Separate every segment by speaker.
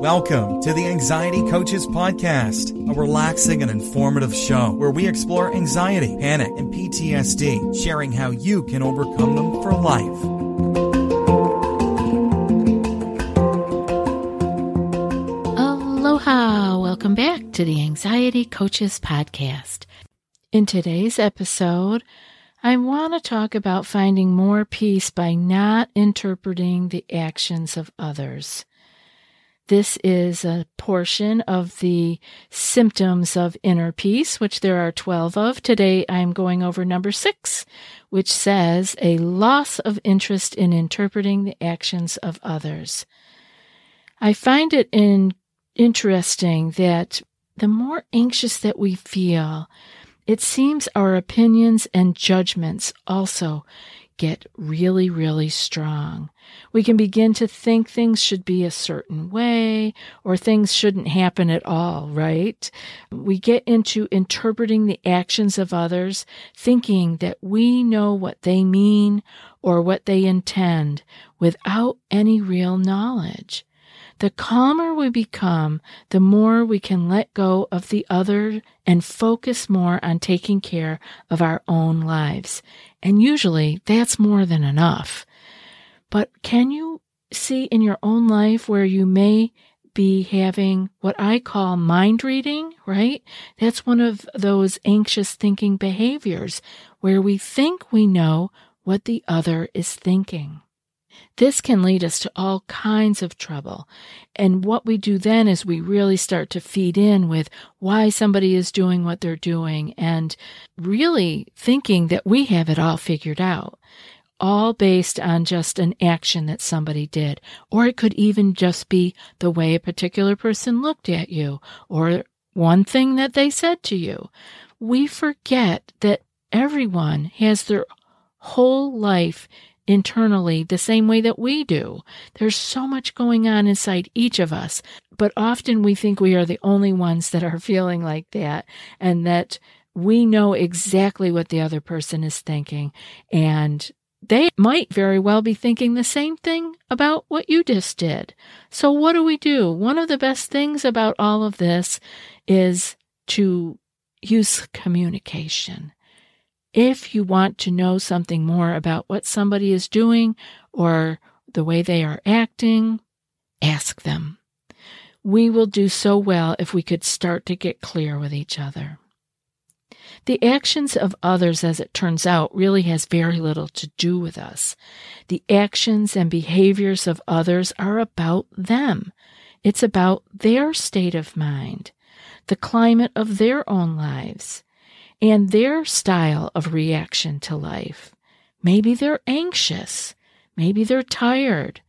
Speaker 1: Welcome to the Anxiety Coaches Podcast, a relaxing and informative show where we explore anxiety, panic, and PTSD, sharing how you can overcome them for life.
Speaker 2: Aloha! Welcome back to the Anxiety Coaches Podcast. In today's episode, I want to talk about finding more peace by not interpreting the actions of others. This is a portion of the symptoms of inner peace, which there are 12 of. Today I'm going over number six, which says a loss of interest in interpreting the actions of others. I find it in, interesting that the more anxious that we feel, it seems our opinions and judgments also get really, really strong. We can begin to think things should be a certain way or things shouldn't happen at all, right? We get into interpreting the actions of others, thinking that we know what they mean or what they intend without any real knowledge. The calmer we become, the more we can let go of the other and focus more on taking care of our own lives. And usually that's more than enough. But can you see in your own life where you may be having what I call mind reading, right? That's one of those anxious thinking behaviors where we think we know what the other is thinking. This can lead us to all kinds of trouble. And what we do then is we really start to feed in with why somebody is doing what they're doing and really thinking that we have it all figured out. All based on just an action that somebody did. Or it could even just be the way a particular person looked at you or one thing that they said to you. We forget that everyone has their whole life internally the same way that we do. There's so much going on inside each of us, but often we think we are the only ones that are feeling like that and that we know exactly what the other person is thinking. And they might very well be thinking the same thing about what you just did. So, what do we do? One of the best things about all of this is to use communication. If you want to know something more about what somebody is doing or the way they are acting, ask them. We will do so well if we could start to get clear with each other. The actions of others, as it turns out, really has very little to do with us. The actions and behaviors of others are about them. It's about their state of mind, the climate of their own lives and their style of reaction to life. Maybe they're anxious. Maybe they're tired.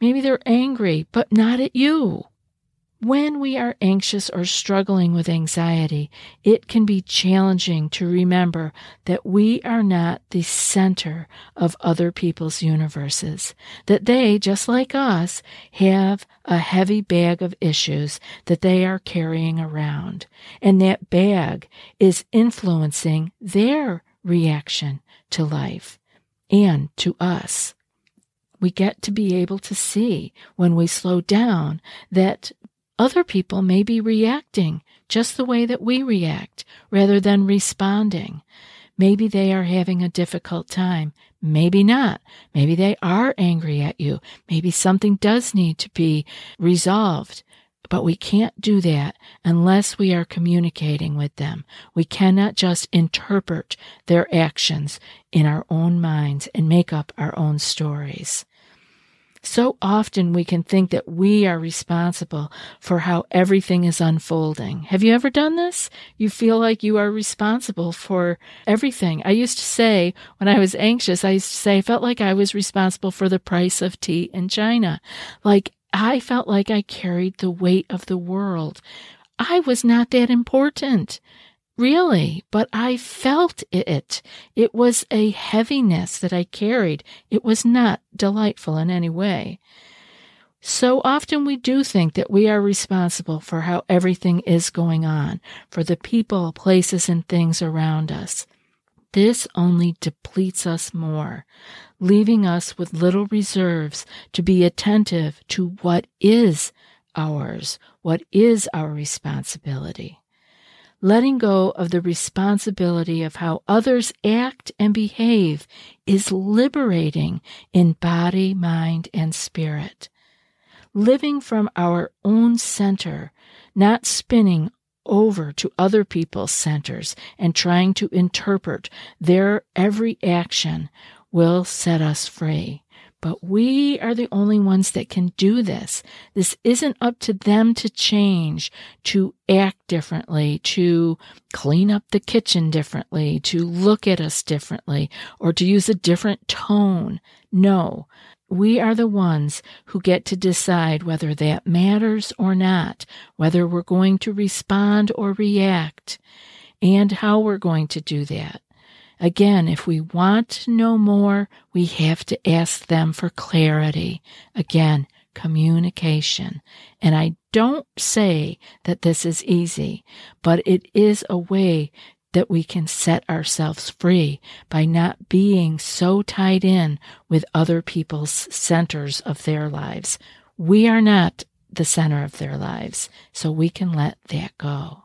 Speaker 2: Maybe they're angry, but not at you. When we are anxious or struggling with anxiety, it can be challenging to remember that we are not the center of other people's universes, that they, just like us, have a heavy bag of issues that they are carrying around, and that bag is influencing their reaction to life and to us. We get to be able to see when we slow down that other people may be reacting just the way that we react rather than responding. Maybe they are having a difficult time. Maybe not. Maybe they are angry at you. Maybe something does need to be resolved. But we can't do that unless we are communicating with them. We cannot just interpret their actions in our own minds and make up our own stories. So often we can think that we are responsible for how everything is unfolding. Have you ever done this? You feel like you are responsible for everything. I used to say, when I was anxious, I used to say, I felt like I was responsible for the price of tea in China. Like I felt like I carried the weight of the world. I was not that important. Really, but I felt it. It was a heaviness that I carried. It was not delightful in any way. So often we do think that we are responsible for how everything is going on, for the people, places, and things around us. This only depletes us more, leaving us with little reserves to be attentive to what is ours, what is our responsibility letting go of the responsibility of how others act and behave is liberating in body, mind, and spirit. Living from our own center, not spinning over to other people's centers and trying to interpret their every action will set us free. But we are the only ones that can do this. This isn't up to them to change, to act differently, to clean up the kitchen differently, to look at us differently, or to use a different tone. No, we are the ones who get to decide whether that matters or not, whether we're going to respond or react, and how we're going to do that. Again, if we want to know more, we have to ask them for clarity. Again, communication. And I don't say that this is easy, but it is a way that we can set ourselves free by not being so tied in with other people's centers of their lives. We are not the center of their lives, so we can let that go.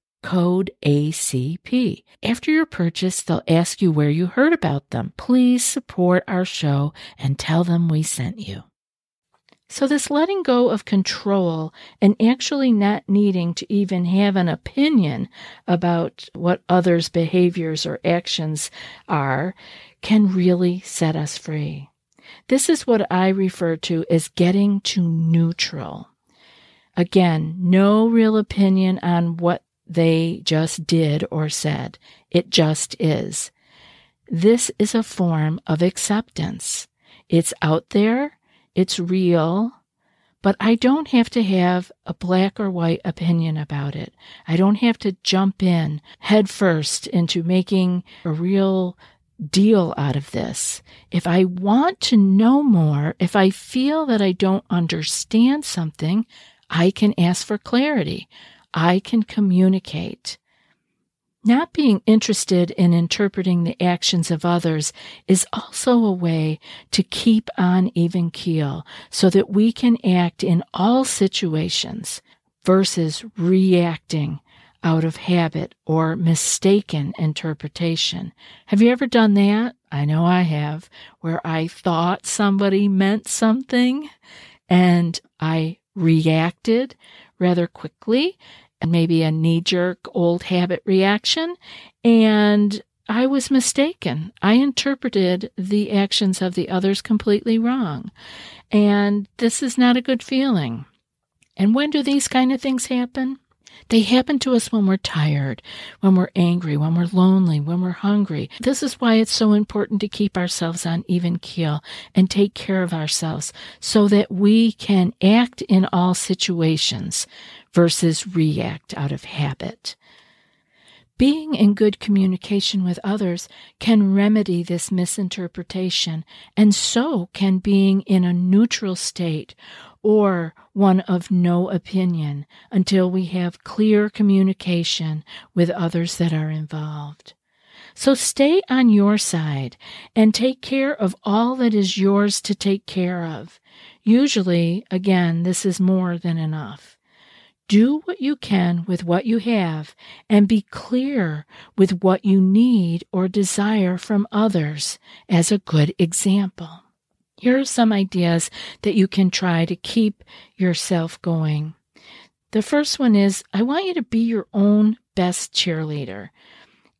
Speaker 2: code ACP. After your purchase, they'll ask you where you heard about them. Please support our show and tell them we sent you. So, this letting go of control and actually not needing to even have an opinion about what others' behaviors or actions are can really set us free. This is what I refer to as getting to neutral. Again, no real opinion on what they just did or said. It just is. This is a form of acceptance. It's out there, it's real, but I don't have to have a black or white opinion about it. I don't have to jump in headfirst into making a real deal out of this. If I want to know more, if I feel that I don't understand something, I can ask for clarity. I can communicate. Not being interested in interpreting the actions of others is also a way to keep on even keel so that we can act in all situations versus reacting out of habit or mistaken interpretation. Have you ever done that? I know I have, where I thought somebody meant something and I reacted rather quickly and maybe a knee jerk old habit reaction. And I was mistaken. I interpreted the actions of the others completely wrong. And this is not a good feeling. And when do these kind of things happen? They happen to us when we're tired, when we're angry, when we're lonely, when we're hungry. This is why it's so important to keep ourselves on even keel and take care of ourselves so that we can act in all situations versus react out of habit. Being in good communication with others can remedy this misinterpretation, and so can being in a neutral state or one of no opinion until we have clear communication with others that are involved. So stay on your side and take care of all that is yours to take care of. Usually, again, this is more than enough. Do what you can with what you have and be clear with what you need or desire from others as a good example. Here are some ideas that you can try to keep yourself going. The first one is I want you to be your own best cheerleader.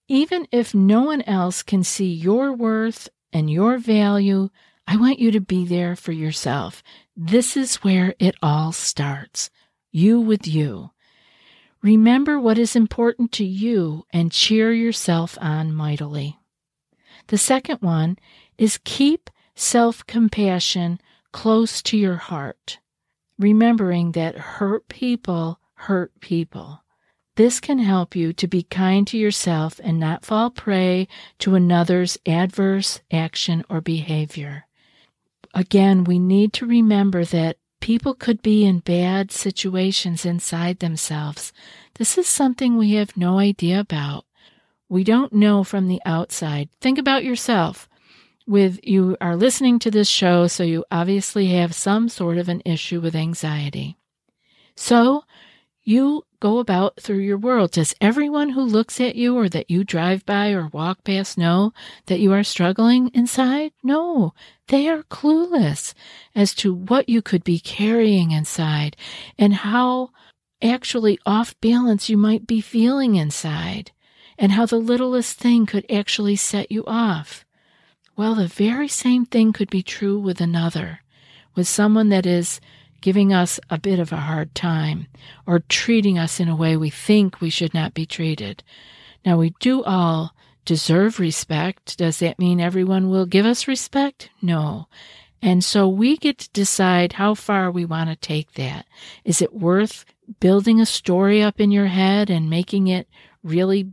Speaker 2: Even if no one else can see your worth and your value, I want you to be there for yourself. This is where it all starts you with you. Remember what is important to you and cheer yourself on mightily. The second one is keep self compassion close to your heart, remembering that hurt people hurt people. This can help you to be kind to yourself and not fall prey to another's adverse action or behavior. Again, we need to remember that People could be in bad situations inside themselves. This is something we have no idea about. We don't know from the outside. Think about yourself. With you are listening to this show, so you obviously have some sort of an issue with anxiety. So you go about through your world. Does everyone who looks at you or that you drive by or walk past know that you are struggling inside? No, they are clueless as to what you could be carrying inside and how actually off balance you might be feeling inside and how the littlest thing could actually set you off. Well, the very same thing could be true with another, with someone that is giving us a bit of a hard time or treating us in a way we think we should not be treated. Now, we do all deserve respect. Does that mean everyone will give us respect? No. And so we get to decide how far we want to take that. Is it worth building a story up in your head and making it really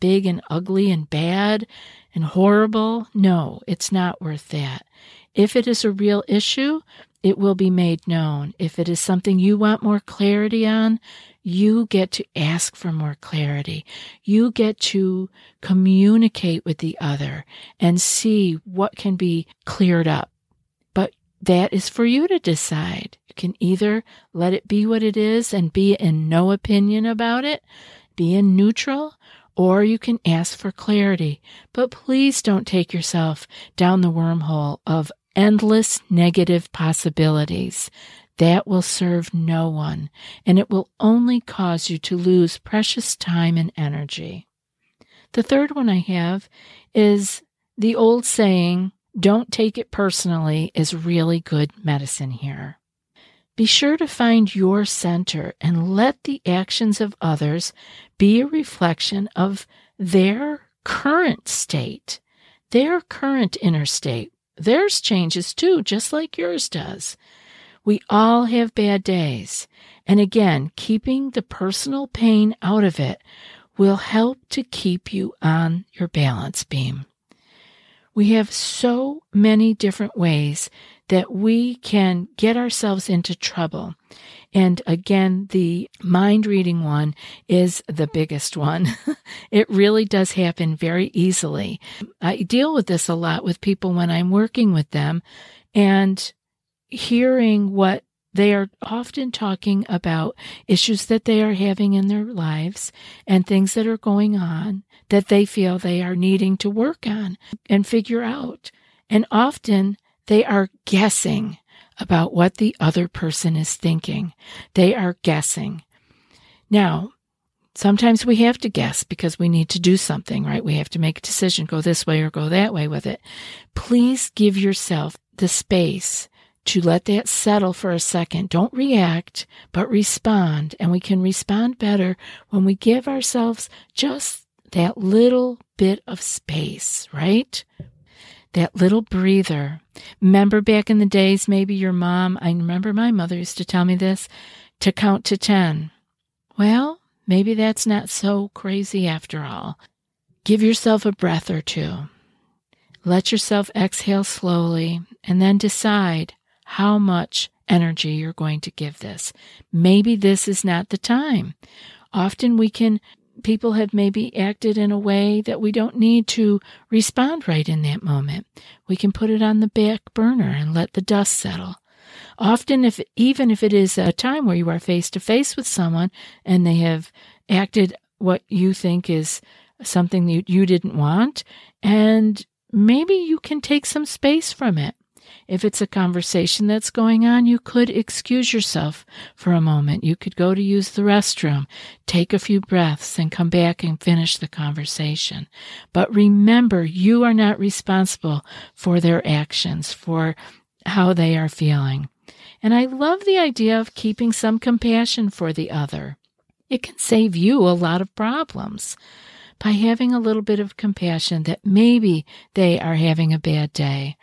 Speaker 2: big and ugly and bad and horrible? No, it's not worth that. If it is a real issue, it will be made known. If it is something you want more clarity on, you get to ask for more clarity. You get to communicate with the other and see what can be cleared up. But that is for you to decide. You can either let it be what it is and be in no opinion about it, be in neutral, or you can ask for clarity. But please don't take yourself down the wormhole of endless negative possibilities. That will serve no one, and it will only cause you to lose precious time and energy. The third one I have is the old saying, don't take it personally, is really good medicine here. Be sure to find your center and let the actions of others be a reflection of their current state, their current inner state, Theirs changes too, just like yours does. We all have bad days. And again, keeping the personal pain out of it will help to keep you on your balance beam. We have so many different ways that we can get ourselves into trouble. And again, the mind reading one is the biggest one. it really does happen very easily. I deal with this a lot with people when I'm working with them and hearing what they are often talking about issues that they are having in their lives and things that are going on that they feel they are needing to work on and figure out. And often they are guessing about what the other person is thinking. They are guessing. Now, sometimes we have to guess because we need to do something, right? We have to make a decision, go this way or go that way with it. Please give yourself the space to let that settle for a second. Don't react, but respond. And we can respond better when we give ourselves just that little bit of space, right? That little breather. Remember back in the days, maybe your mom, I remember my mother used to tell me this, to count to 10. Well, maybe that's not so crazy after all. Give yourself a breath or two. Let yourself exhale slowly and then decide how much energy you're going to give this. Maybe this is not the time. Often we can people have maybe acted in a way that we don't need to respond right in that moment. We can put it on the back burner and let the dust settle. Often, if even if it is a time where you are face to face with someone and they have acted what you think is something you, you didn't want, and maybe you can take some space from it. If it's a conversation that's going on, you could excuse yourself for a moment. You could go to use the restroom, take a few breaths, and come back and finish the conversation. But remember, you are not responsible for their actions, for how they are feeling. And I love the idea of keeping some compassion for the other. It can save you a lot of problems by having a little bit of compassion that maybe they are having a bad day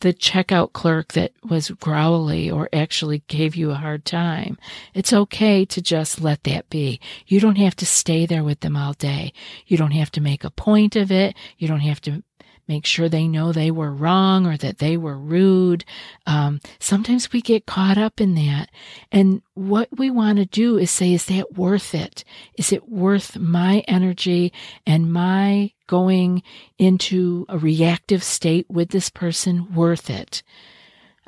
Speaker 2: the checkout clerk that was growly or actually gave you a hard time. It's okay to just let that be. You don't have to stay there with them all day. You don't have to make a point of it. You don't have to make sure they know they were wrong or that they were rude. Um, sometimes we get caught up in that. And what we want to do is say, is that worth it? Is it worth my energy and my going into a reactive state with this person worth it?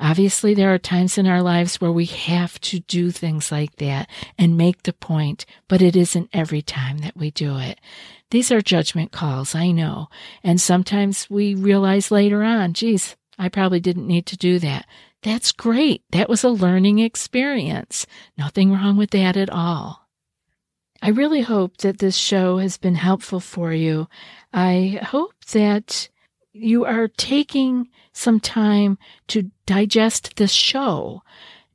Speaker 2: Obviously, there are times in our lives where we have to do things like that and make the point, but it isn't every time that we do it. These are judgment calls, I know. And sometimes we realize later on, geez, I probably didn't need to do that. That's great. That was a learning experience. Nothing wrong with that at all. I really hope that this show has been helpful for you. I hope that you are taking some time to digest this show,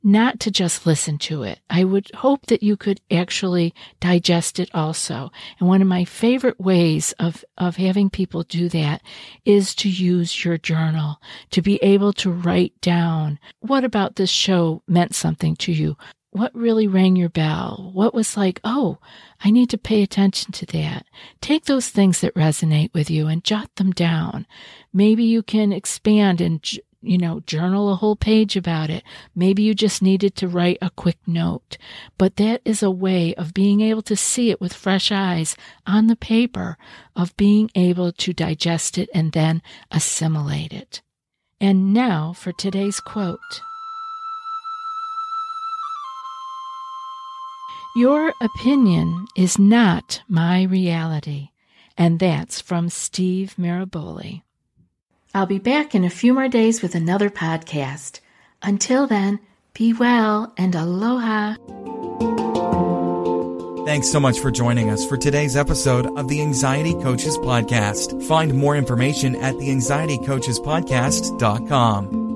Speaker 2: not to just listen to it. I would hope that you could actually digest it also. And one of my favorite ways of, of having people do that is to use your journal, to be able to write down what about this show meant something to you what really rang your bell? What was like, oh, I need to pay attention to that. Take those things that resonate with you and jot them down. Maybe you can expand and, you know, journal a whole page about it. Maybe you just needed to write a quick note. But that is a way of being able to see it with fresh eyes on the paper, of being able to digest it and then assimilate it. And now for today's quote. Your opinion is not my reality. And that's from Steve Maraboli. I'll be back in a few more days with another podcast. Until then, be well and aloha.
Speaker 1: Thanks so much for joining us for today's episode of the Anxiety Coaches Podcast. Find more information at the anxietycoachespodcast.com.